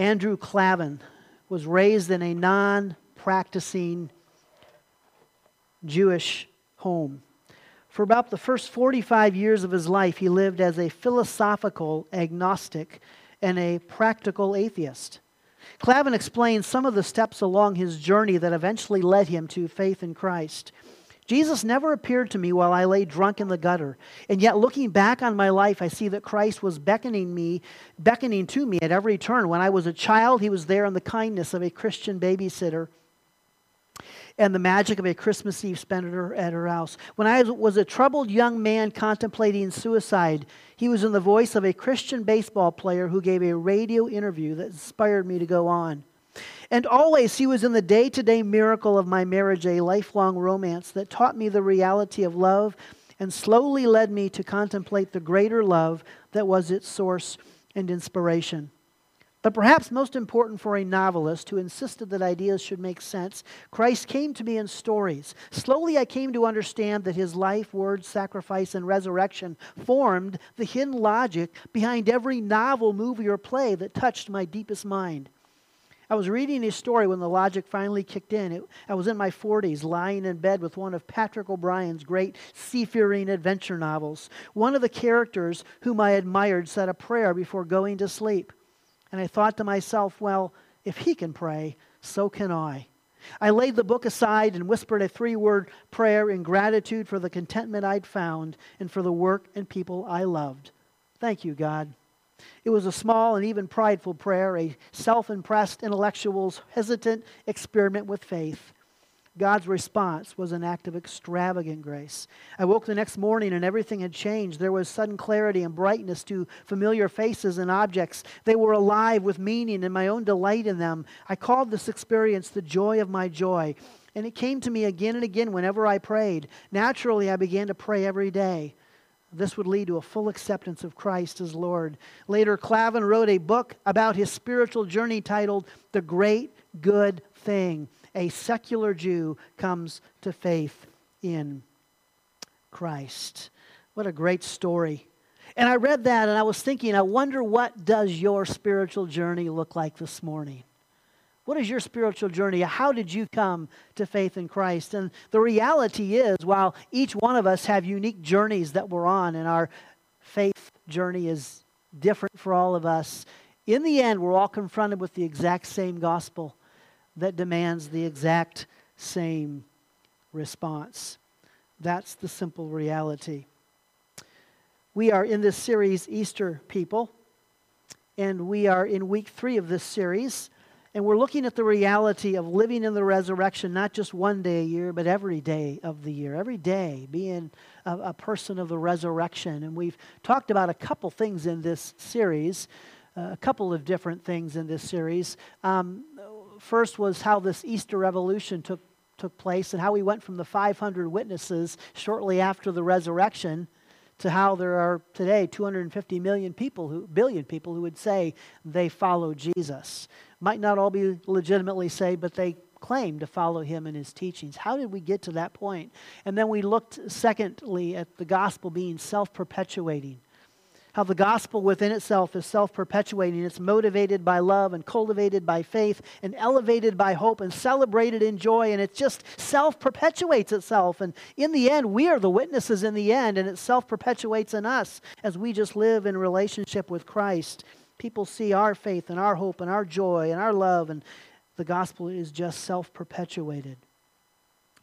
Andrew Klavan was raised in a non practicing Jewish home. For about the first 45 years of his life, he lived as a philosophical agnostic and a practical atheist. Klavan explains some of the steps along his journey that eventually led him to faith in Christ. Jesus never appeared to me while I lay drunk in the gutter. And yet, looking back on my life, I see that Christ was beckoning me, beckoning to me at every turn. When I was a child, he was there in the kindness of a Christian babysitter and the magic of a Christmas Eve spent at her, at her house. When I was a troubled young man contemplating suicide, he was in the voice of a Christian baseball player who gave a radio interview that inspired me to go on. And always he was in the day to day miracle of my marriage, a lifelong romance that taught me the reality of love and slowly led me to contemplate the greater love that was its source and inspiration. But perhaps most important for a novelist who insisted that ideas should make sense, Christ came to me in stories. Slowly I came to understand that his life, words, sacrifice, and resurrection formed the hidden logic behind every novel, movie, or play that touched my deepest mind. I was reading his story when the logic finally kicked in. It, I was in my 40s, lying in bed with one of Patrick O'Brian's great seafaring adventure novels. One of the characters whom I admired said a prayer before going to sleep. And I thought to myself, well, if he can pray, so can I. I laid the book aside and whispered a three word prayer in gratitude for the contentment I'd found and for the work and people I loved. Thank you, God. It was a small and even prideful prayer, a self impressed intellectual's hesitant experiment with faith. God's response was an act of extravagant grace. I woke the next morning and everything had changed. There was sudden clarity and brightness to familiar faces and objects. They were alive with meaning and my own delight in them. I called this experience the joy of my joy. And it came to me again and again whenever I prayed. Naturally, I began to pray every day. This would lead to a full acceptance of Christ as Lord. Later, Klavan wrote a book about his spiritual journey titled The Great Good Thing. A secular Jew comes to faith in Christ. What a great story. And I read that and I was thinking, I wonder what does your spiritual journey look like this morning? What is your spiritual journey? How did you come to faith in Christ? And the reality is, while each one of us have unique journeys that we're on, and our faith journey is different for all of us, in the end, we're all confronted with the exact same gospel that demands the exact same response. That's the simple reality. We are in this series, Easter People, and we are in week three of this series. And we're looking at the reality of living in the resurrection, not just one day a year, but every day of the year, every day being a, a person of the resurrection. And we've talked about a couple things in this series, uh, a couple of different things in this series. Um, first was how this Easter revolution took, took place and how we went from the 500 witnesses shortly after the resurrection to how there are today 250 million people who billion people who would say they follow Jesus might not all be legitimately saved, but they claim to follow him and his teachings. How did we get to that point? And then we looked, secondly, at the gospel being self perpetuating. How the gospel within itself is self perpetuating. It's motivated by love and cultivated by faith and elevated by hope and celebrated in joy. And it just self perpetuates itself. And in the end, we are the witnesses in the end, and it self perpetuates in us as we just live in relationship with Christ people see our faith and our hope and our joy and our love, and the gospel is just self perpetuated.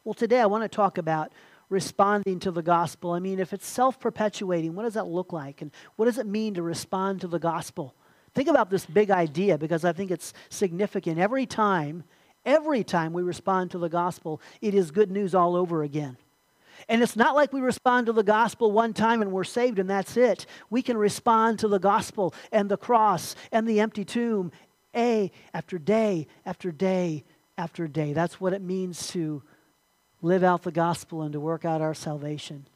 Well, today I want to talk about responding to the gospel. I mean, if it's self perpetuating, what does that look like? And what does it mean to respond to the gospel? Think about this big idea because I think it's significant. Every time, every time we respond to the gospel, it is good news all over again. And it's not like we respond to the gospel one time and we're saved and that's it. We can respond to the gospel and the cross and the empty tomb a after day after day after day. That's what it means to live out the gospel and to work out our salvation.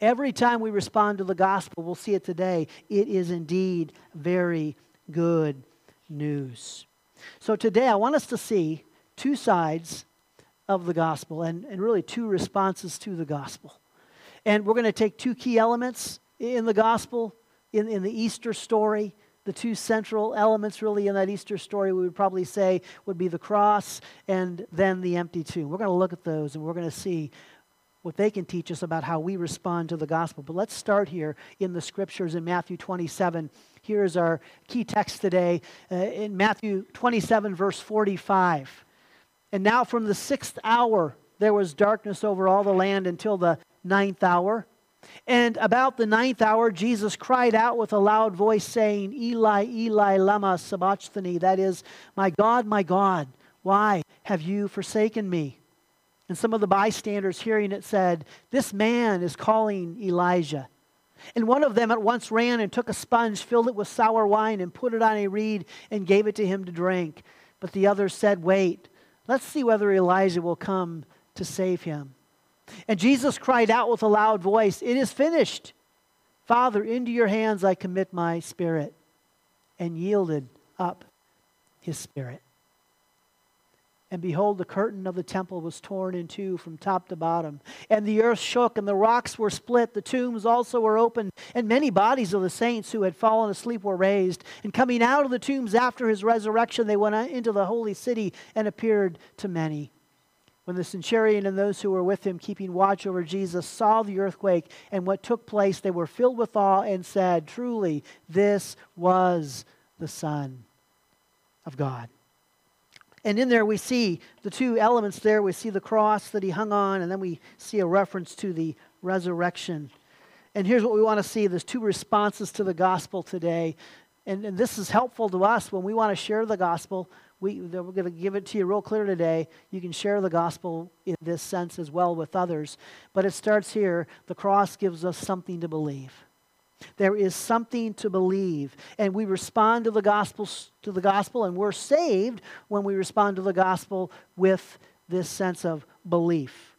Every time we respond to the gospel, we'll see it today, it is indeed very good news. So today I want us to see two sides of the gospel and, and really two responses to the gospel. And we're going to take two key elements in the gospel, in, in the Easter story, the two central elements really in that Easter story, we would probably say would be the cross and then the empty tomb. We're going to look at those and we're going to see what they can teach us about how we respond to the gospel. But let's start here in the scriptures in Matthew 27. Here's our key text today uh, in Matthew 27, verse 45. And now from the sixth hour there was darkness over all the land until the ninth hour. And about the ninth hour, Jesus cried out with a loud voice, saying, Eli, Eli, Lama Sabachthani. That is, My God, my God, why have you forsaken me? And some of the bystanders hearing it said, This man is calling Elijah. And one of them at once ran and took a sponge, filled it with sour wine, and put it on a reed and gave it to him to drink. But the others said, Wait, let's see whether Elijah will come to save him. And Jesus cried out with a loud voice, It is finished. Father, into your hands I commit my spirit. And yielded up his spirit. And behold, the curtain of the temple was torn in two from top to bottom. And the earth shook, and the rocks were split. The tombs also were opened, and many bodies of the saints who had fallen asleep were raised. And coming out of the tombs after his resurrection, they went into the holy city and appeared to many. When the centurion and those who were with him, keeping watch over Jesus, saw the earthquake and what took place, they were filled with awe and said, Truly, this was the Son of God. And in there we see the two elements there. We see the cross that he hung on, and then we see a reference to the resurrection. And here's what we want to see there's two responses to the gospel today. And, and this is helpful to us when we want to share the gospel we, we're going to give it to you real clear today. You can share the gospel in this sense as well with others. But it starts here. The cross gives us something to believe. There is something to believe. And we respond to the gospel to the gospel, and we're saved when we respond to the gospel with this sense of belief.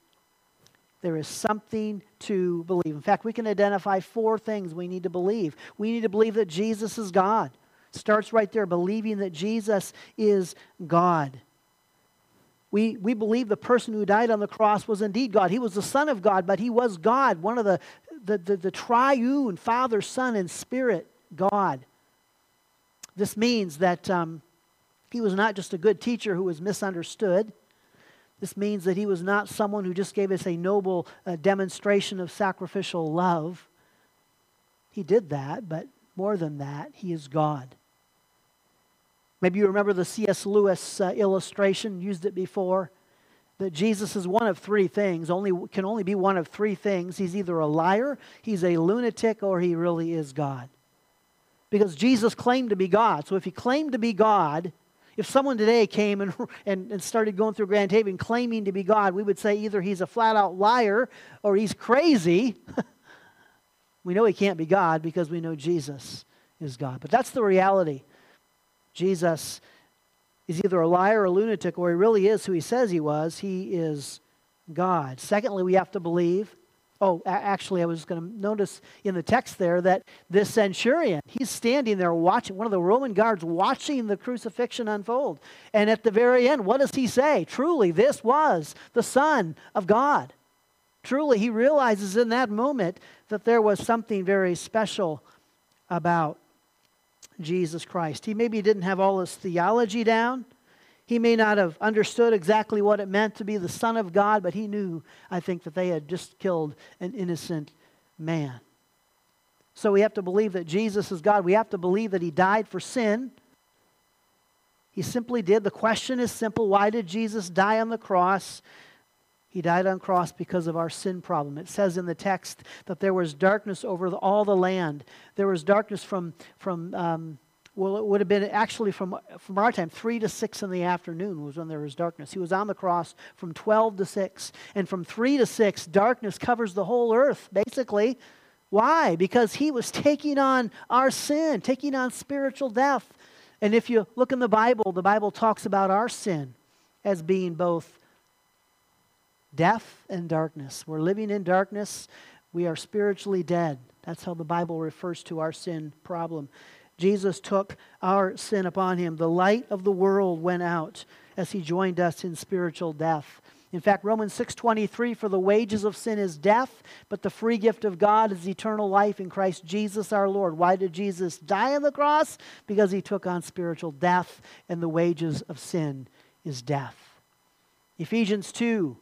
There is something to believe. In fact, we can identify four things we need to believe. We need to believe that Jesus is God. Starts right there, believing that Jesus is God. We, we believe the person who died on the cross was indeed God. He was the Son of God, but he was God, one of the, the, the, the triune Father, Son, and Spirit God. This means that um, he was not just a good teacher who was misunderstood. This means that he was not someone who just gave us a noble uh, demonstration of sacrificial love. He did that, but more than that, he is God. Maybe you remember the C.S. Lewis uh, illustration, used it before, that Jesus is one of three things, only can only be one of three things. He's either a liar, he's a lunatic, or he really is God. Because Jesus claimed to be God. So if he claimed to be God, if someone today came and, and, and started going through Grand Haven claiming to be God, we would say either he's a flat out liar or he's crazy. We know he can't be God because we know Jesus is God. But that's the reality. Jesus is either a liar or a lunatic, or he really is who he says he was. He is God. Secondly, we have to believe. Oh, actually, I was going to notice in the text there that this centurion, he's standing there watching, one of the Roman guards watching the crucifixion unfold. And at the very end, what does he say? Truly, this was the Son of God. Truly, he realizes in that moment that there was something very special about Jesus Christ. He maybe didn't have all his theology down. He may not have understood exactly what it meant to be the Son of God, but he knew, I think, that they had just killed an innocent man. So we have to believe that Jesus is God. We have to believe that he died for sin. He simply did. The question is simple why did Jesus die on the cross? He died on cross because of our sin problem. It says in the text that there was darkness over all the land. There was darkness from, from um, well, it would have been actually from, from our time, 3 to 6 in the afternoon was when there was darkness. He was on the cross from 12 to 6. And from 3 to 6, darkness covers the whole earth, basically. Why? Because he was taking on our sin, taking on spiritual death. And if you look in the Bible, the Bible talks about our sin as being both death and darkness. We're living in darkness. We are spiritually dead. That's how the Bible refers to our sin problem. Jesus took our sin upon him. The light of the world went out as he joined us in spiritual death. In fact, Romans 6:23 for the wages of sin is death, but the free gift of God is eternal life in Christ Jesus our Lord. Why did Jesus die on the cross? Because he took on spiritual death and the wages of sin is death. Ephesians 2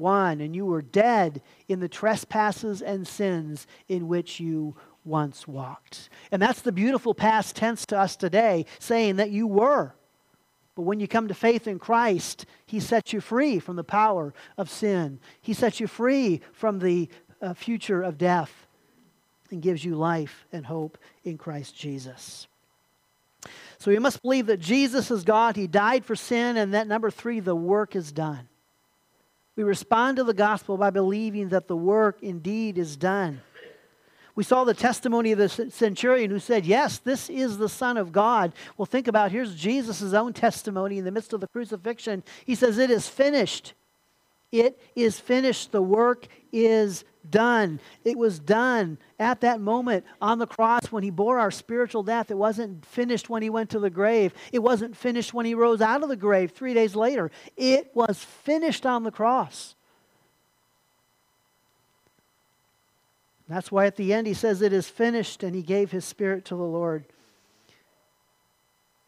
1 and you were dead in the trespasses and sins in which you once walked. And that's the beautiful past tense to us today, saying that you were. But when you come to faith in Christ, He sets you free from the power of sin. He sets you free from the uh, future of death and gives you life and hope in Christ Jesus. So we must believe that Jesus is God. He died for sin. And that number three, the work is done. We respond to the gospel by believing that the work indeed is done. We saw the testimony of the centurion who said, Yes, this is the Son of God. Well, think about here's Jesus' own testimony in the midst of the crucifixion. He says, It is finished. It is finished. The work is done. It was done at that moment on the cross when he bore our spiritual death. It wasn't finished when he went to the grave. It wasn't finished when he rose out of the grave three days later. It was finished on the cross. That's why at the end he says, It is finished, and he gave his spirit to the Lord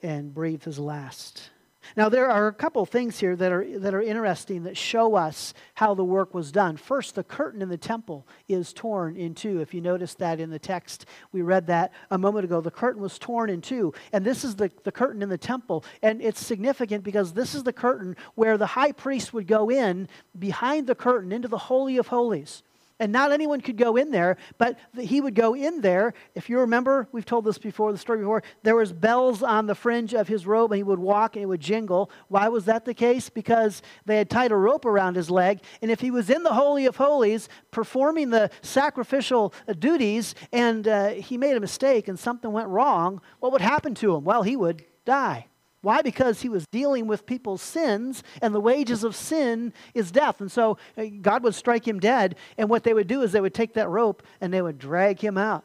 and breathed his last. Now, there are a couple things here that are, that are interesting that show us how the work was done. First, the curtain in the temple is torn in two. If you notice that in the text, we read that a moment ago. The curtain was torn in two. And this is the, the curtain in the temple. And it's significant because this is the curtain where the high priest would go in behind the curtain into the Holy of Holies and not anyone could go in there, but he would go in there. If you remember, we've told this before, the story before, there was bells on the fringe of his robe, and he would walk and it would jingle. Why was that the case? Because they had tied a rope around his leg, and if he was in the Holy of Holies performing the sacrificial duties, and uh, he made a mistake and something went wrong, what would happen to him? Well, he would die. Why? Because he was dealing with people's sins, and the wages of sin is death. And so uh, God would strike him dead, and what they would do is they would take that rope and they would drag him out.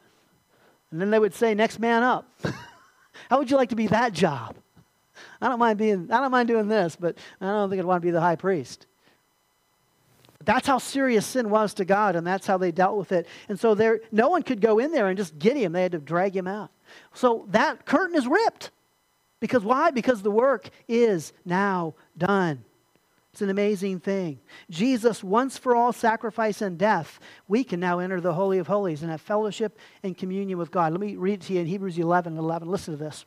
And then they would say, Next man up. How would you like to be that job? I don't mind being, I don't mind doing this, but I don't think I'd want to be the high priest. That's how serious sin was to God, and that's how they dealt with it. And so there, no one could go in there and just get him. They had to drag him out. So that curtain is ripped. Because why? Because the work is now done. It's an amazing thing. Jesus, once for all sacrifice and death, we can now enter the Holy of Holies and have fellowship and communion with God. Let me read it to you in Hebrews 11 11. Listen to this.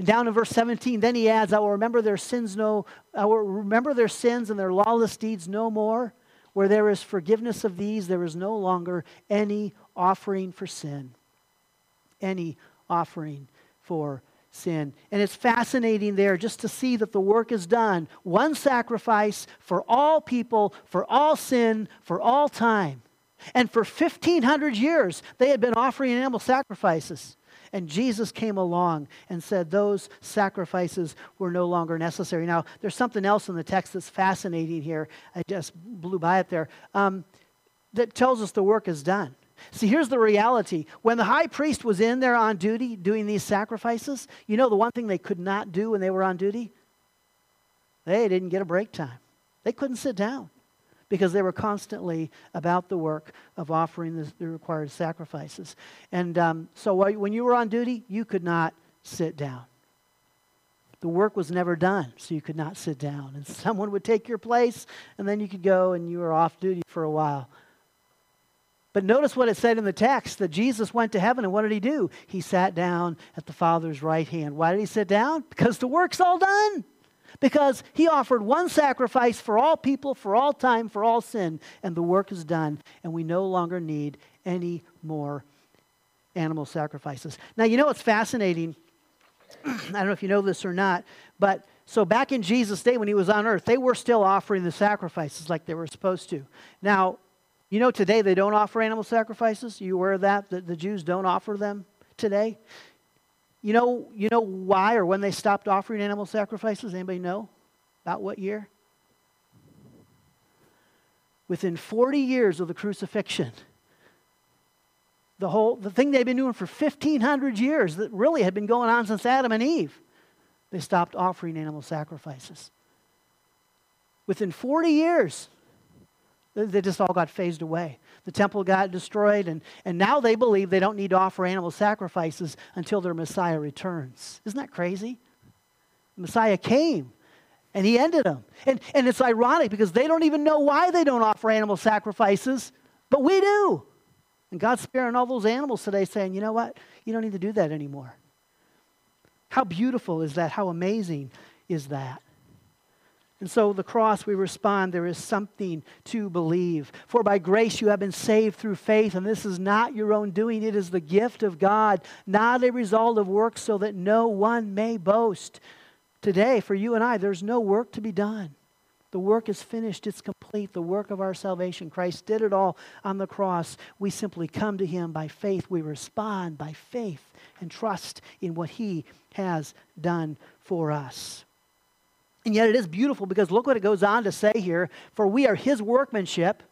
And down in verse 17, then he adds, I will remember their sins no, I will remember their sins and their lawless deeds no more. Where there is forgiveness of these, there is no longer any offering for sin. Any offering for sin. And it's fascinating there just to see that the work is done. One sacrifice for all people, for all sin, for all time. And for 1,500 years, they had been offering animal sacrifices. And Jesus came along and said those sacrifices were no longer necessary. Now, there's something else in the text that's fascinating here. I just blew by it there. Um, that tells us the work is done. See, here's the reality. When the high priest was in there on duty doing these sacrifices, you know the one thing they could not do when they were on duty? They didn't get a break time. They couldn't sit down because they were constantly about the work of offering the, the required sacrifices. And um, so when you were on duty, you could not sit down. The work was never done, so you could not sit down. And someone would take your place, and then you could go and you were off duty for a while. But notice what it said in the text that Jesus went to heaven, and what did he do? He sat down at the Father's right hand. Why did he sit down? Because the work's all done because he offered one sacrifice for all people, for all time, for all sin, and the work is done, and we no longer need any more animal sacrifices. Now, you know what's fascinating? I don't know if you know this or not, but so back in Jesus' day when he was on earth, they were still offering the sacrifices like they were supposed to. Now, You know, today they don't offer animal sacrifices. You aware of that? That the Jews don't offer them today? You know, you know why or when they stopped offering animal sacrifices? Anybody know? About what year? Within 40 years of the crucifixion. The whole the thing they've been doing for 1500 years that really had been going on since Adam and Eve. They stopped offering animal sacrifices. Within 40 years, they just all got phased away. The temple got destroyed, and, and now they believe they don't need to offer animal sacrifices until their Messiah returns. Isn't that crazy? The Messiah came, and he ended them. And, and it's ironic because they don't even know why they don't offer animal sacrifices, but we do. And God's sparing all those animals today, saying, you know what? You don't need to do that anymore. How beautiful is that? How amazing is that? And so the cross, we respond, there is something to believe. For by grace you have been saved through faith, and this is not your own doing, it is the gift of God, not a result of works, so that no one may boast. Today, for you and I, there's no work to be done. The work is finished, it's complete. The work of our salvation. Christ did it all on the cross. We simply come to Him by faith. We respond by faith and trust in what He has done for us. And yet it is beautiful because look what it goes on to say here for we are his workmanship,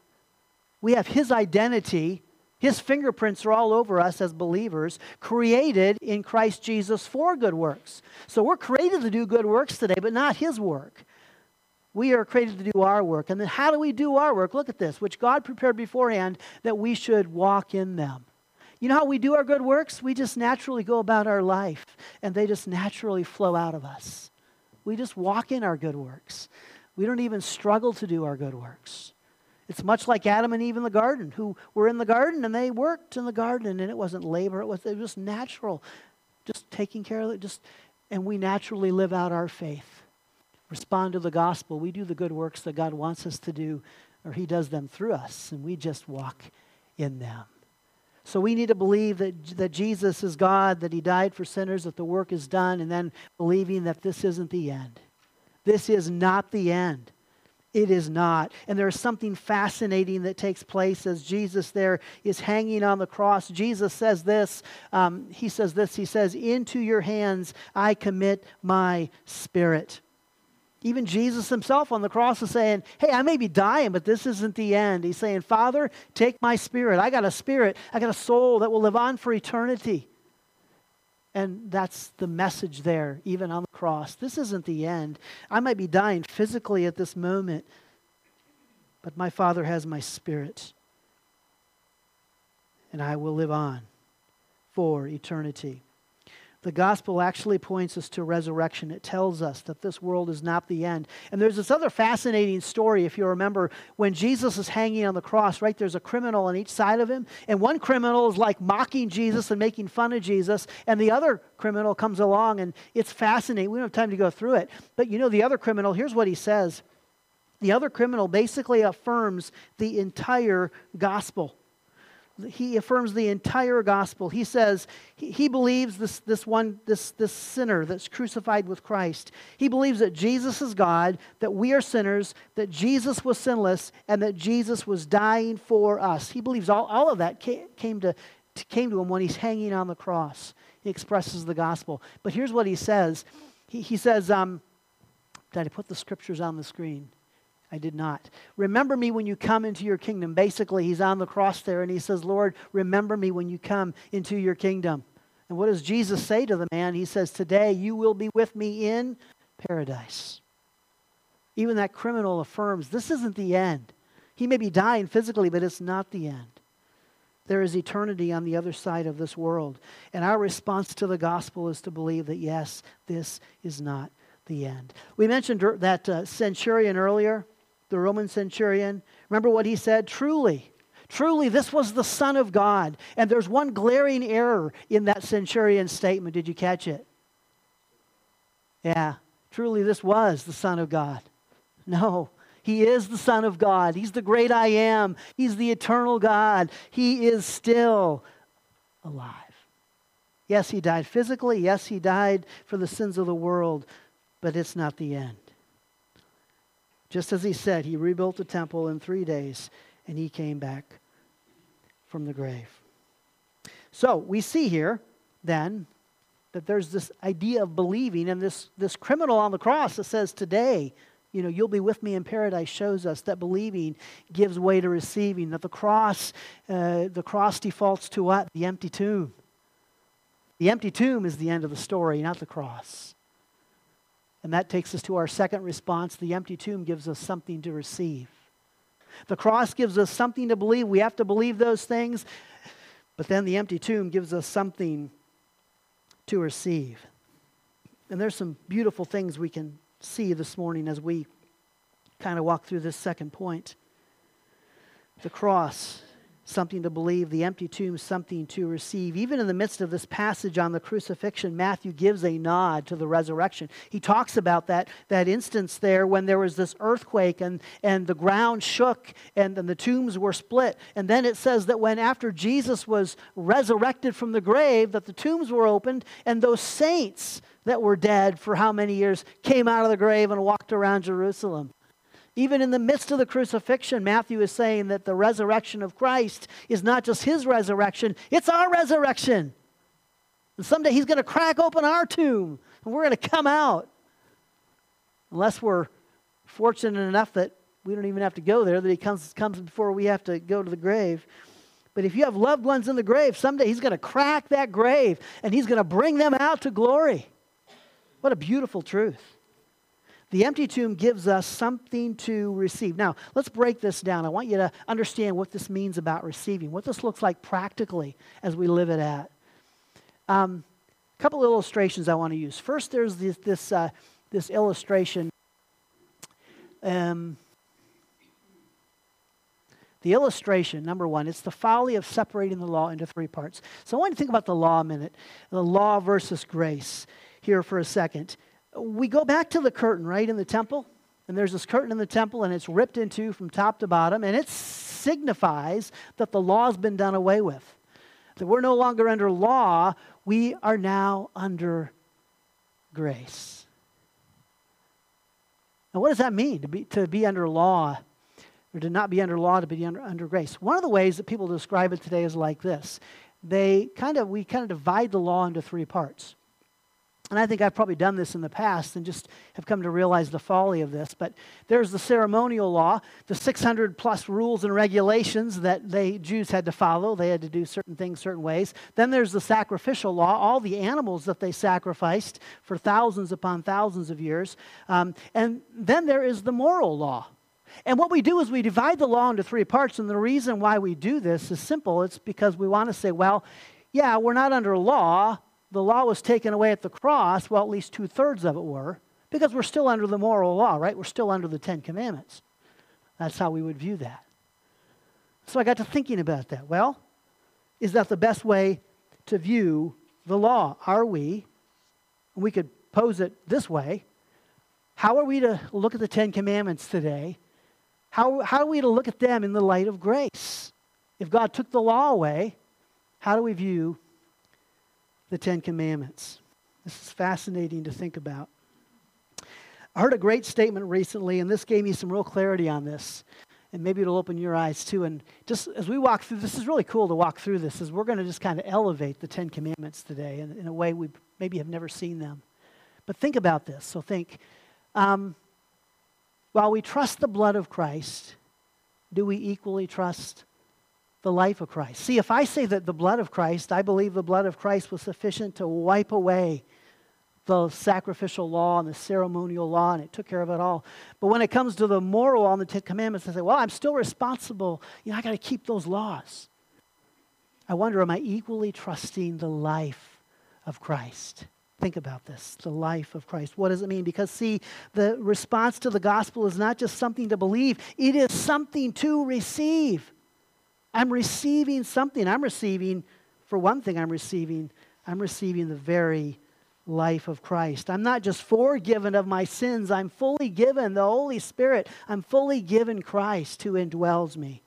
we have his identity, his fingerprints are all over us as believers, created in Christ Jesus for good works. So we're created to do good works today, but not his work. We are created to do our work. And then how do we do our work? Look at this, which God prepared beforehand that we should walk in them. You know how we do our good works? We just naturally go about our life, and they just naturally flow out of us. We just walk in our good works. We don't even struggle to do our good works. It's much like Adam and Eve in the garden, who were in the garden and they worked in the garden, and it wasn't labor, it was, it was natural, just taking care of it, just, and we naturally live out our faith. Respond to the gospel. We do the good works that God wants us to do, or He does them through us, and we just walk in them. So we need to believe that, that Jesus is God, that He died for sinners, that the work is done, and then believing that this isn't the end. This is not the end. It is not. And there's something fascinating that takes place as Jesus there is hanging on the cross. Jesus says this. Um, he says this. He says, Into your hands I commit my spirit. Even Jesus himself on the cross is saying, Hey, I may be dying, but this isn't the end. He's saying, Father, take my spirit. I got a spirit, I got a soul that will live on for eternity. And that's the message there, even on the cross. This isn't the end. I might be dying physically at this moment, but my Father has my spirit. And I will live on for eternity. The gospel actually points us to resurrection. It tells us that this world is not the end. And there's this other fascinating story, if you remember, when Jesus is hanging on the cross, right? There's a criminal on each side of him. And one criminal is like mocking Jesus and making fun of Jesus. And the other criminal comes along, and it's fascinating. We don't have time to go through it. But you know, the other criminal, here's what he says. The other criminal basically affirms the entire gospel he affirms the entire gospel. He says he, he believes this, this one, this, this sinner that's crucified with Christ. He believes that Jesus is God, that we are sinners, that Jesus was sinless, and that Jesus was dying for us. He believes all, all of that came, to, came to him when he's hanging on the cross. He expresses the gospel. But here's what he says. He, he says, um, did I put the scriptures on the screen? I did not. Remember me when you come into your kingdom. Basically, he's on the cross there and he says, Lord, remember me when you come into your kingdom. And what does Jesus say to the man? He says, Today you will be with me in paradise. Even that criminal affirms this isn't the end. He may be dying physically, but it's not the end. There is eternity on the other side of this world. And our response to the gospel is to believe that, yes, this is not the end. We mentioned that uh, centurion earlier the Roman centurion. Remember what he said? Truly, truly, this was the Son of God. And there's one glaring error in that centurion's statement. Did you catch it? Yeah, truly, this was the Son of God. No, he is the Son of God. He's the great I am. He's the eternal God. He is still alive. Yes, he died physically. Yes, he died for the sins of the world, but it's not the end. Just as he said, he rebuilt the temple in three days, and he came back from the grave. So we see here then that there's this idea of believing, and this, this criminal on the cross that says, Today, you know, you'll be with me in paradise shows us that believing gives way to receiving, that the cross, uh, the cross defaults to what? The empty tomb. The empty tomb is the end of the story, not the cross. And that takes us to our second response. The empty tomb gives us something to receive. The cross gives us something to believe. We have to believe those things. But then the empty tomb gives us something to receive. And there's some beautiful things we can see this morning as we kind of walk through this second point. The cross something to believe, the empty tomb, something to receive. Even in the midst of this passage on the crucifixion, Matthew gives a nod to the resurrection. He talks about that, that instance there when there was this earthquake and, and the ground shook and, and the tombs were split. And then it says that when after Jesus was resurrected from the grave, that the tombs were opened and those saints that were dead for how many years came out of the grave and walked around Jerusalem. Even in the midst of the crucifixion, Matthew is saying that the resurrection of Christ is not just his resurrection, it's our resurrection. And someday he's going to crack open our tomb and we're going to come out. Unless we're fortunate enough that we don't even have to go there, that he comes, comes before we have to go to the grave. But if you have loved ones in the grave, someday he's going to crack that grave and he's going to bring them out to glory. What a beautiful truth. The empty tomb gives us something to receive. Now, let's break this down. I want you to understand what this means about receiving, what this looks like practically as we live it out. Um, a couple of illustrations I want to use. First, there's this, this, uh, this illustration. Um, the illustration, number one, it's the folly of separating the law into three parts. So I want you to think about the law a minute, the law versus grace here for a second we go back to the curtain, right, in the temple. And there's this curtain in the temple, and it's ripped into from top to bottom, and it signifies that the law's been done away with. That we're no longer under law, we are now under grace. Now, what does that mean to be, to be under law, or to not be under law, to be under, under grace? One of the ways that people describe it today is like this. They kind of, we kind of divide the law into three parts and I think I've probably done this in the past and just have come to realize the folly of this. But there's the ceremonial law, the 600 plus rules and regulations that they Jews had to follow. They had to do certain things certain ways. Then there's the sacrificial law, all the animals that they sacrificed for thousands upon thousands of years. Um, and then there is the moral law. And what we do is we divide the law into three parts. And the reason why we do this is simple it's because we want to say, well, yeah, we're not under law, the law was taken away at the cross, well, at least two thirds of it were, because we're still under the moral law, right? We're still under the Ten Commandments. That's how we would view that. So I got to thinking about that. Well, is that the best way to view the law? Are we, we could pose it this way, how are we to look at the Ten Commandments today? How, how are we to look at them in the light of grace? If God took the law away, how do we view the Ten Commandments. This is fascinating to think about. I heard a great statement recently, and this gave me some real clarity on this. And maybe it'll open your eyes too. And just as we walk through, this is really cool to walk through this, is we're going to just kind of elevate the Ten Commandments today in, in, a way we maybe have never seen them. But think about this. So think, um, while we trust the blood of Christ, do we equally trust the life of Christ. See, if I say that the blood of Christ, I believe the blood of Christ was sufficient to wipe away the sacrificial law and the ceremonial law, and it took care of it all. But when it comes to the moral on the Ten Commandments, I say, well, I'm still responsible. You know, I got to keep those laws. I wonder, am I equally trusting the life of Christ? Think about this the life of Christ. What does it mean? Because, see, the response to the gospel is not just something to believe, it is something to receive. I'm receiving something. I'm receiving, for one thing, I'm receiving, I'm receiving the very life of Christ. I'm not just forgiven of my sins, I'm fully given the Holy Spirit. I'm fully given Christ who indwells me.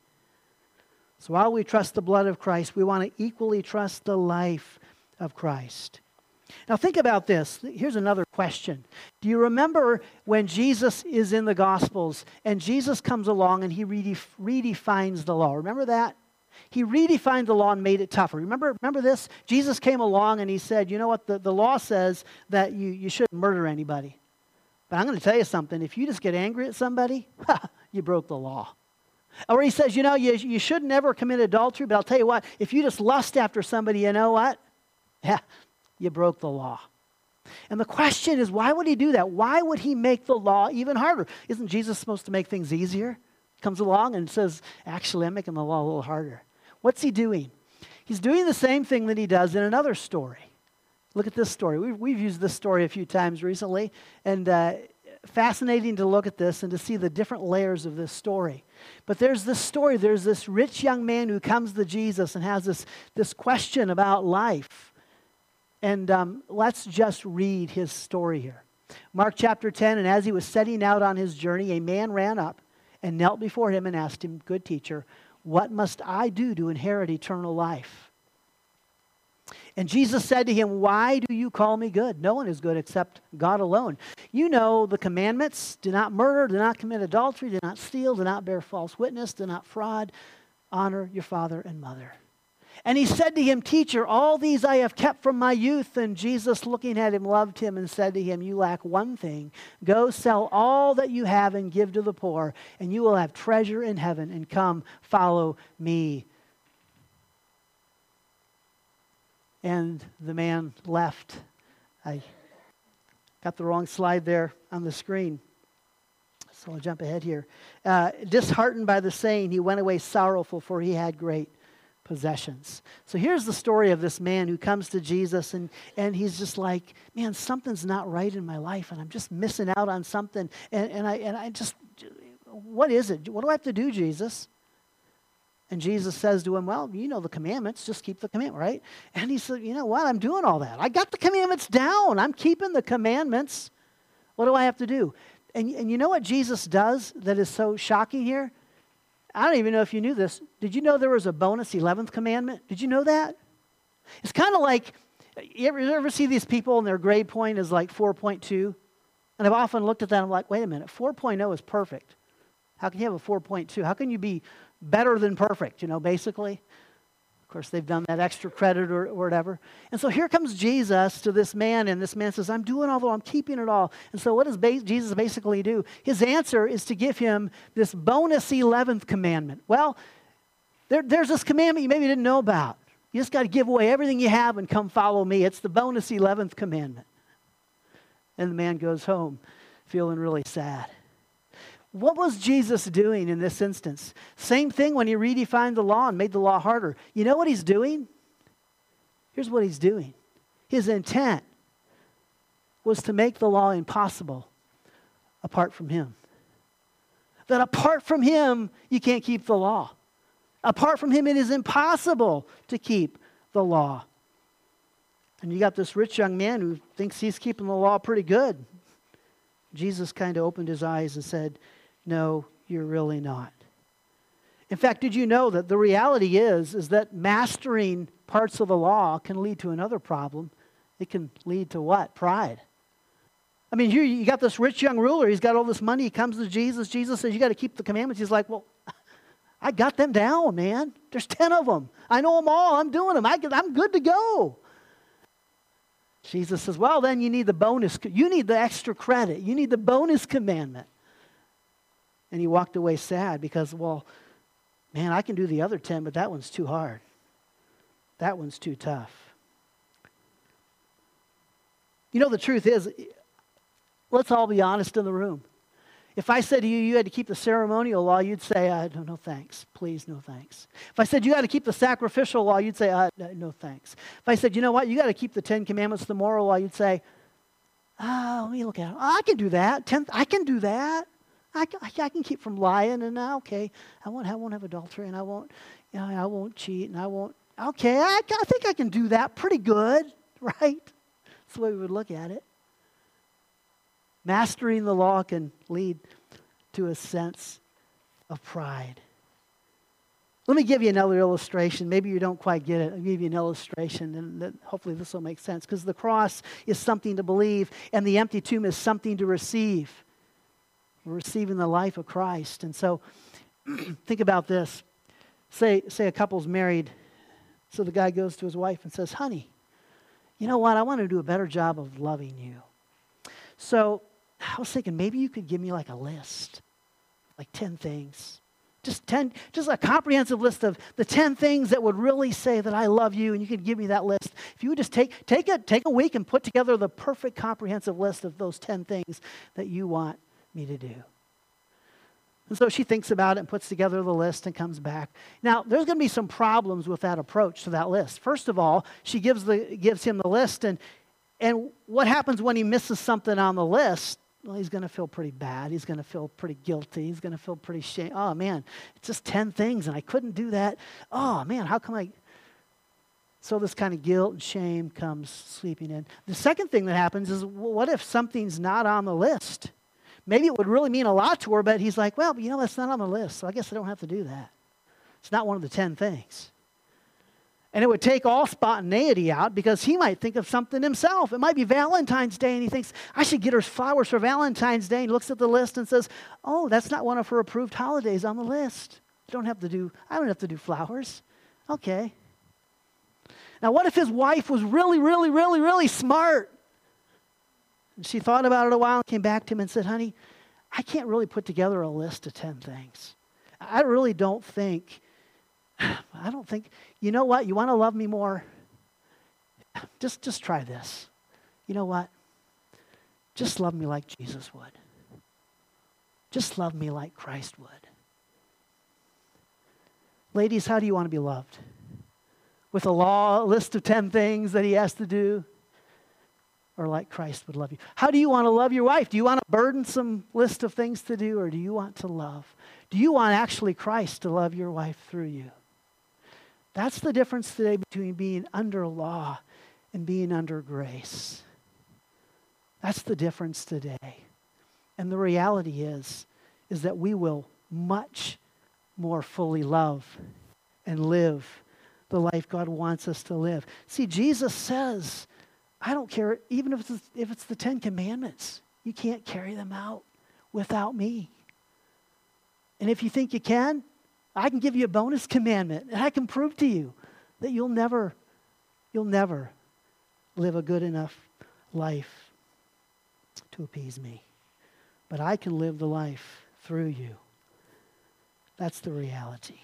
So while we trust the blood of Christ, we want to equally trust the life of Christ. Now, think about this. Here's another question. Do you remember when Jesus is in the Gospels and Jesus comes along and he redefines the law? Remember that? He redefined the law and made it tougher. Remember, remember this? Jesus came along and he said, You know what? The, the law says that you, you shouldn't murder anybody. But I'm going to tell you something. If you just get angry at somebody, you broke the law. Or he says, You know, you, you should never commit adultery, but I'll tell you what, if you just lust after somebody, you know what? Yeah, you broke the law. And the question is, why would he do that? Why would he make the law even harder? Isn't Jesus supposed to make things easier? Comes along and says, Actually, I'm making the law a little harder. What's he doing? He's doing the same thing that he does in another story. Look at this story. We've, we've used this story a few times recently, and uh, fascinating to look at this and to see the different layers of this story. But there's this story there's this rich young man who comes to Jesus and has this, this question about life. And um, let's just read his story here. Mark chapter 10 And as he was setting out on his journey, a man ran up and knelt before him and asked him, Good teacher, what must I do to inherit eternal life? And Jesus said to him, Why do you call me good? No one is good except God alone. You know the commandments do not murder, do not commit adultery, do not steal, do not bear false witness, do not fraud, honor your father and mother. And he said to him, Teacher, all these I have kept from my youth. And Jesus, looking at him, loved him and said to him, You lack one thing. Go sell all that you have and give to the poor, and you will have treasure in heaven. And come, follow me. And the man left. I got the wrong slide there on the screen. So I'll jump ahead here. Uh, disheartened by the saying, he went away sorrowful, for he had great possessions. So here's the story of this man who comes to Jesus and, and he's just like, man, something's not right in my life and I'm just missing out on something. And, and, I, and I just, what is it? What do I have to do, Jesus? And Jesus says to him, Well, you know the commandments, just keep the commandment, right? And he said, You know what? I'm doing all that. I got the commandments down. I'm keeping the commandments. What do I have to do? And, and you know what Jesus does that is so shocking here? I don't even know if you knew this. Did you know there was a bonus 11th commandment? Did you know that? It's kind of like, you ever, you ever, see these people and their grade point is like 4.2? And I've often looked at that and I'm like, wait a minute, 4.0 is perfect. How can you have a 4.2? How can you be better than perfect, you know, basically? Course, they've done that extra credit or, or, whatever. And so here comes Jesus to this man, and this man says, I'm doing all the I'm keeping it all. And so what does ba- Jesus basically do? His answer is to give him this bonus 11th commandment. Well, there, there's this commandment you maybe didn't know about. You just got to give away everything you have and come follow me. It's the bonus 11th commandment. And the man goes home feeling really sad. What was Jesus doing in this instance? Same thing when he redefined the law and made the law harder. You know what he's doing? Here's what he's doing his intent was to make the law impossible apart from him. That apart from him, you can't keep the law. Apart from him, it is impossible to keep the law. And you got this rich young man who thinks he's keeping the law pretty good. Jesus kind of opened his eyes and said, no, you're really not. In fact, did you know that the reality is is that mastering parts of the law can lead to another problem? It can lead to what? Pride. I mean, here you got this rich young ruler. He's got all this money. He comes to Jesus. Jesus says, You got to keep the commandments. He's like, Well, I got them down, man. There's 10 of them. I know them all. I'm doing them. I, I'm good to go. Jesus says, Well, then you need the bonus. You need the extra credit. You need the bonus commandment. And he walked away sad because, well, man, I can do the other 10, but that one's too hard. That one's too tough. You know, the truth is, let's all be honest in the room. If I said to you, you had to keep the ceremonial law, you'd say, uh, no, no thanks. Please, no thanks. If I said you got to keep the sacrificial law, you'd say, uh, no thanks. If I said, you know what, you got to keep the Ten Commandments, the moral law, you'd say, oh, let me look at it. Oh, I can do that. Tenth, I can do that. I, I, I can keep from lying, and uh, okay, I won't, I won't have adultery, and I won't, you know, I won't cheat, and I won't. Okay, I, I think I can do that pretty good, right? That's the way we would look at it. Mastering the law can lead to a sense of pride. Let me give you another illustration. Maybe you don't quite get it. I'll give you an illustration, and hopefully this will make sense. Because the cross is something to believe, and the empty tomb is something to receive. We're receiving the life of Christ. And so, think about this. Say, say a couple's married. So the guy goes to his wife and says, Honey, you know what? I want to do a better job of loving you. So I was thinking maybe you could give me like a list, like 10 things just 10, just a comprehensive list of the 10 things that would really say that I love you, and you could give me that list. If you would just take, take, a, take a week and put together the perfect comprehensive list of those 10 things that you want me to do. And so she thinks about it and puts together the list and comes back. Now, there's going to be some problems with that approach to that list. First of all, she gives, the, gives him the list, and, and what happens when he misses something on the list? well, he's going to feel pretty bad. He's going to feel pretty guilty. He's going to feel pretty shame. Oh, man, it's just 10 things and I couldn't do that. Oh, man, how come I. So this kind of guilt and shame comes sweeping in. The second thing that happens is what if something's not on the list? Maybe it would really mean a lot to her, but he's like, well, you know, that's not on the list, so I guess I don't have to do that. It's not one of the 10 things. And it would take all spontaneity out because he might think of something himself. It might be Valentine's Day and he thinks, I should get her flowers for Valentine's Day. And he looks at the list and says, Oh, that's not one of her approved holidays on the list. I don't have to do, I don't have to do flowers. Okay. Now, what if his wife was really, really, really, really smart? And she thought about it a while and came back to him and said, Honey, I can't really put together a list of 10 things. I really don't think I don't think, you know what? You want to love me more? Just, just try this. You know what? Just love me like Jesus would. Just love me like Christ would. Ladies, how do you want to be loved? With a law, a list of 10 things that he has to do? Or like Christ would love you? How do you want to love your wife? Do you want a burdensome list of things to do, or do you want to love? Do you want actually Christ to love your wife through you? That's the difference today between being under law and being under grace. That's the difference today. And the reality is is that we will much more fully love and live the life God wants us to live. See, Jesus says, I don't care, even if it's, if it's the Ten Commandments, you can't carry them out without me. And if you think you can, I can give you a bonus commandment, and I can prove to you that you'll never, you'll never live a good enough life to appease me. But I can live the life through you. That's the reality.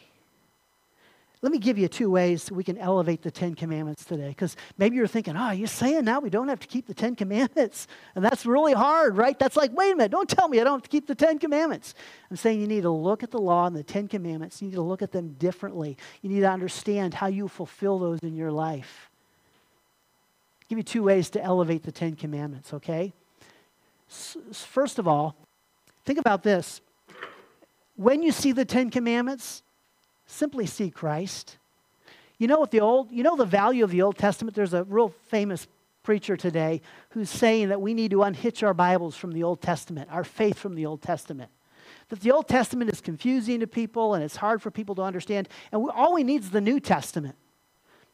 Let me give you two ways we can elevate the Ten Commandments today. Because maybe you're thinking, oh, you're saying now we don't have to keep the Ten Commandments. And that's really hard, right? That's like, wait a minute, don't tell me I don't have to keep the Ten Commandments. I'm saying you need to look at the law and the Ten Commandments. You need to look at them differently. You need to understand how you fulfill those in your life. I'll give you two ways to elevate the Ten Commandments, okay? First of all, think about this. When you see the Ten Commandments, Simply see Christ. You know what the old, you know the value of the Old Testament? There's a real famous preacher today who's saying that we need to unhitch our Bibles from the Old Testament, our faith from the Old Testament. That the Old Testament is confusing to people and it's hard for people to understand, and we, all we need is the New Testament.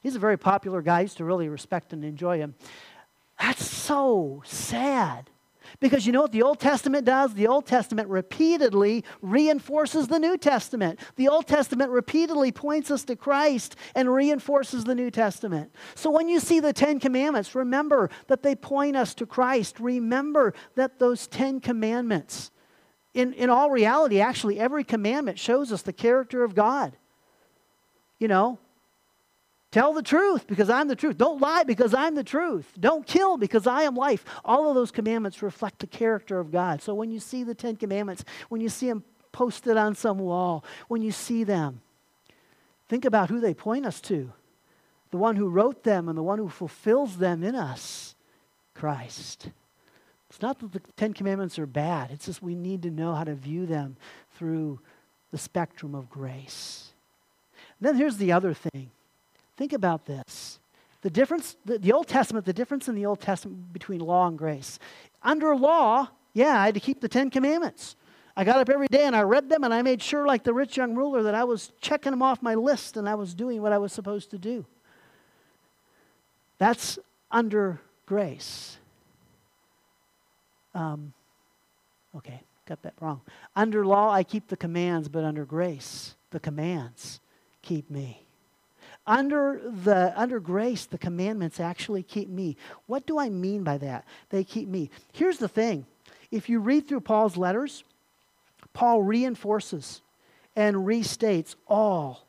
He's a very popular guy. I used to really respect and enjoy him. That's so sad. Because you know what the Old Testament does? The Old Testament repeatedly reinforces the New Testament. The Old Testament repeatedly points us to Christ and reinforces the New Testament. So when you see the Ten Commandments, remember that they point us to Christ. Remember that those Ten Commandments, in, in all reality, actually, every commandment shows us the character of God. You know, Tell the truth because I'm the truth. Don't lie because I'm the truth. Don't kill because I am life. All of those commandments reflect the character of God. So when you see the Ten Commandments, when you see them posted on some wall, when you see them, think about who they point us to the one who wrote them and the one who fulfills them in us Christ. It's not that the Ten Commandments are bad, it's just we need to know how to view them through the spectrum of grace. And then here's the other thing Think about this. The difference, the, the, Old Testament, the difference in the Old Testament between law and grace. Under law, yeah, I had to keep the Ten Commandments. I got up every day and I read them and I made sure, like the rich young ruler, that I was checking them off my list and I was doing what I was supposed to do. That's under grace. Um, okay, got that wrong. Under law, I keep the commands, but under grace, the commands keep me. Under, the, under grace, the commandments actually keep me. What do I mean by that? They keep me. Here's the thing if you read through Paul's letters, Paul reinforces and restates all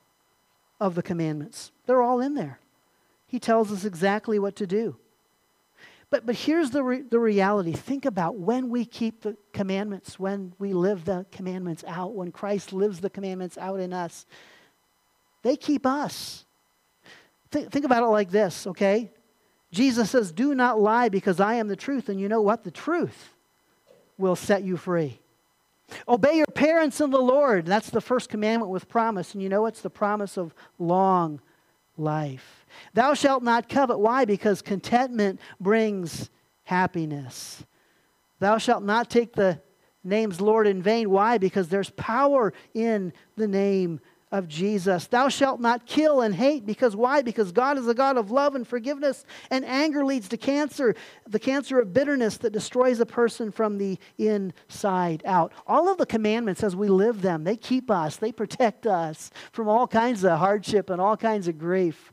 of the commandments. They're all in there. He tells us exactly what to do. But, but here's the, re- the reality. Think about when we keep the commandments, when we live the commandments out, when Christ lives the commandments out in us. They keep us. Think, think about it like this, okay? Jesus says, Do not lie because I am the truth. And you know what? The truth will set you free. Obey your parents in the Lord. That's the first commandment with promise. And you know it's the promise of long life. Thou shalt not covet. Why? Because contentment brings happiness. Thou shalt not take the name's Lord in vain. Why? Because there's power in the name of Jesus. Thou shalt not kill and hate because why? Because God is a God of love and forgiveness, and anger leads to cancer, the cancer of bitterness that destroys a person from the inside out. All of the commandments as we live them, they keep us, they protect us from all kinds of hardship and all kinds of grief.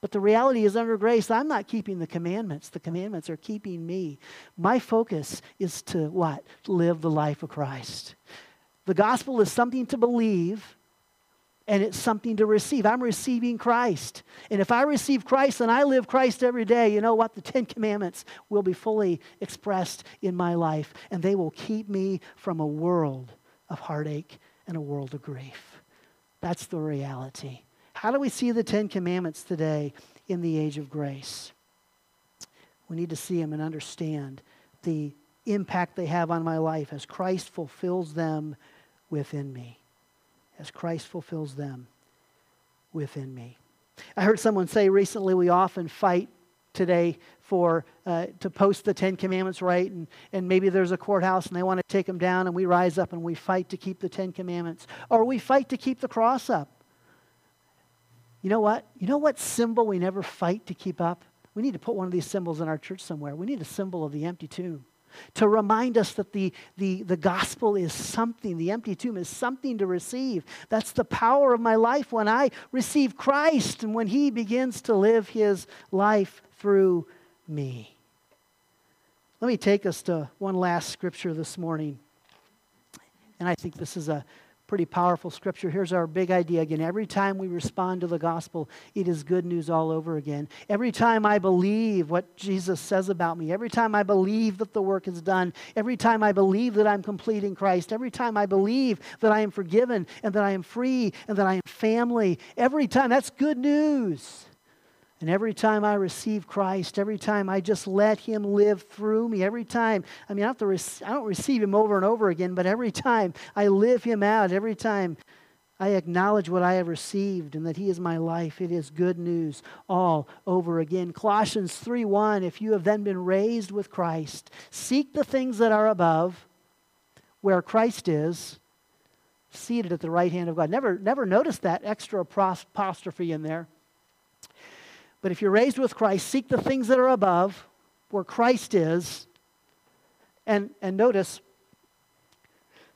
But the reality is, under grace, I'm not keeping the commandments. The commandments are keeping me. My focus is to what? Live the life of Christ. The gospel is something to believe, and it's something to receive. I'm receiving Christ. And if I receive Christ and I live Christ every day, you know what? The Ten Commandments will be fully expressed in my life, and they will keep me from a world of heartache and a world of grief. That's the reality. How do we see the Ten Commandments today in the age of grace? We need to see them and understand the impact they have on my life as Christ fulfills them within me as Christ fulfills them within me. I heard someone say recently we often fight today for uh, to post the Ten Commandments right, and, and maybe there's a courthouse and they want to take them down, and we rise up and we fight to keep the Ten Commandments, or we fight to keep the cross up. You know what? You know what symbol we never fight to keep up? We need to put one of these symbols in our church somewhere. We need a symbol of the empty tomb to remind us that the, the, the gospel is something, the empty tomb is something to receive. That's the power of my life when I receive Christ and when He begins to live His life through me. Let me take us to one last scripture this morning. And I think this is a pretty powerful scripture. Here's our big idea again. Every time we respond to the gospel, it is good news all over again. Every time I believe what Jesus says about me, every time I believe that the work is done, every time I believe that I'm complete in Christ, every time I believe that I am forgiven and that I am free and that I am family, every time, that's good news. And every time I receive Christ, every time I just let Him live through me, every time, I mean, I, have to rec- I don't receive Him over and over again, but every time I live Him out, every time I acknowledge what I have received and that He is my life, it is good news all over again. Colossians 3 1 If you have then been raised with Christ, seek the things that are above, where Christ is, seated at the right hand of God. Never, never noticed that extra apostrophe in there. But if you're raised with Christ, seek the things that are above, where Christ is. And, and notice,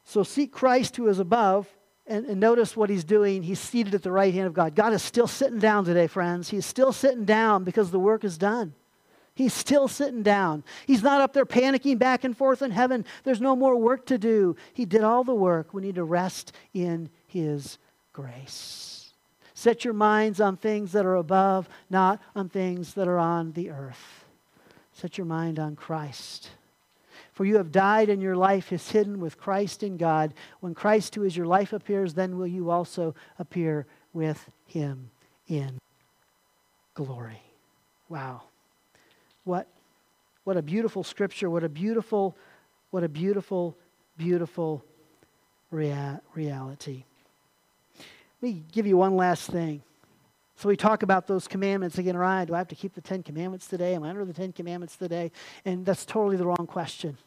so seek Christ who is above, and, and, notice what he's doing. He's seated at the right hand of God. God is still sitting down today, friends. He's still sitting down because the work is done. He's still sitting down. He's not up there panicking back and forth in heaven. There's no more work to do. He did all the work. We need to rest in his grace. Set your minds on things that are above, not on things that are on the earth. Set your mind on Christ. For you have died, and your life is hidden with Christ in God. When Christ, who is your life, appears, then will you also appear with him in glory. Wow. What, what a beautiful scripture. What a beautiful, what a beautiful, beautiful rea- reality. Let me give you one last thing. So we talk about those commandments again, right? Do I have to keep the Ten Commandments today? Am I under the Ten Commandments today? And that's totally the wrong question.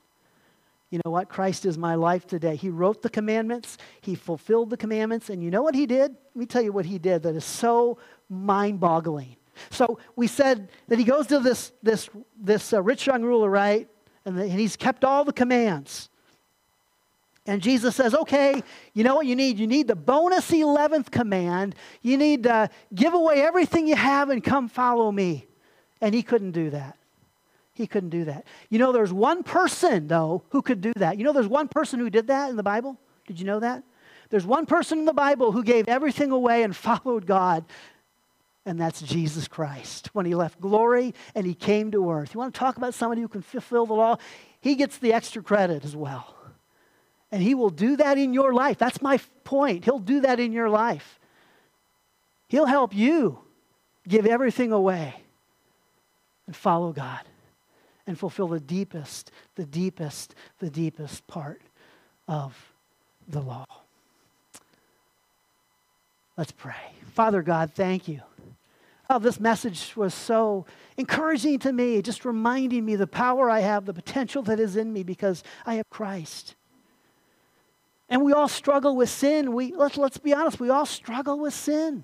you know what? Christ is my life today. He wrote the commandments, He fulfilled the commandments, and you know what He did? Let me tell you what He did that is so mind boggling. So we said that He goes to this, this, this uh, rich young ruler, right? And, the, and He's kept all the commands. And Jesus says, okay, you know what you need? You need the bonus 11th command. You need to give away everything you have and come follow me. And he couldn't do that. He couldn't do that. You know, there's one person, though, who could do that. You know, there's one person who did that in the Bible? Did you know that? There's one person in the Bible who gave everything away and followed God, and that's Jesus Christ. When he left glory and he came to earth. You want to talk about somebody who can fulfill the law? He gets the extra credit as well. And he will do that in your life. That's my point. He'll do that in your life. He'll help you give everything away and follow God and fulfill the deepest, the deepest, the deepest part of the law. Let's pray. Father God, thank you. Oh, this message was so encouraging to me, just reminding me the power I have, the potential that is in me because I have Christ. And we all struggle with sin. We, let's, let's be honest, we all struggle with sin.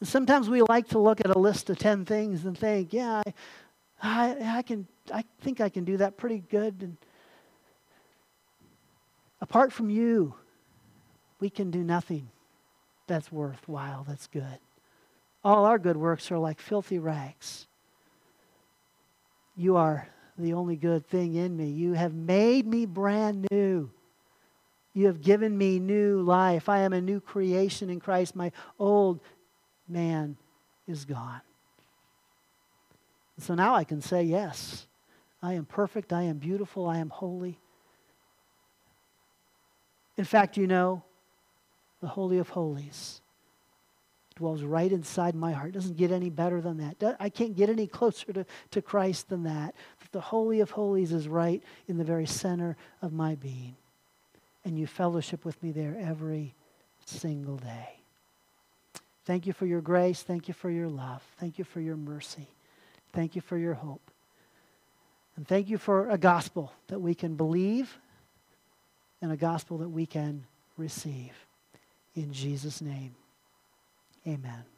And sometimes we like to look at a list of 10 things and think, yeah, I, I, I, can, I think I can do that pretty good. And apart from you, we can do nothing that's worthwhile, that's good. All our good works are like filthy rags. You are the only good thing in me. You have made me brand new. You have given me new life. I am a new creation in Christ. My old man is gone. So now I can say, yes, I am perfect, I am beautiful, I am holy. In fact, you know, the Holy of Holies dwells right inside my heart. It doesn't get any better than that. I can't get any closer to, to Christ than that. The Holy of Holies is right in the very center of my being. And you fellowship with me there every single day. Thank you for your grace. Thank you for your love. Thank you for your mercy. Thank you for your hope. And thank you for a gospel that we can believe and a gospel that we can receive. In Jesus' name, amen.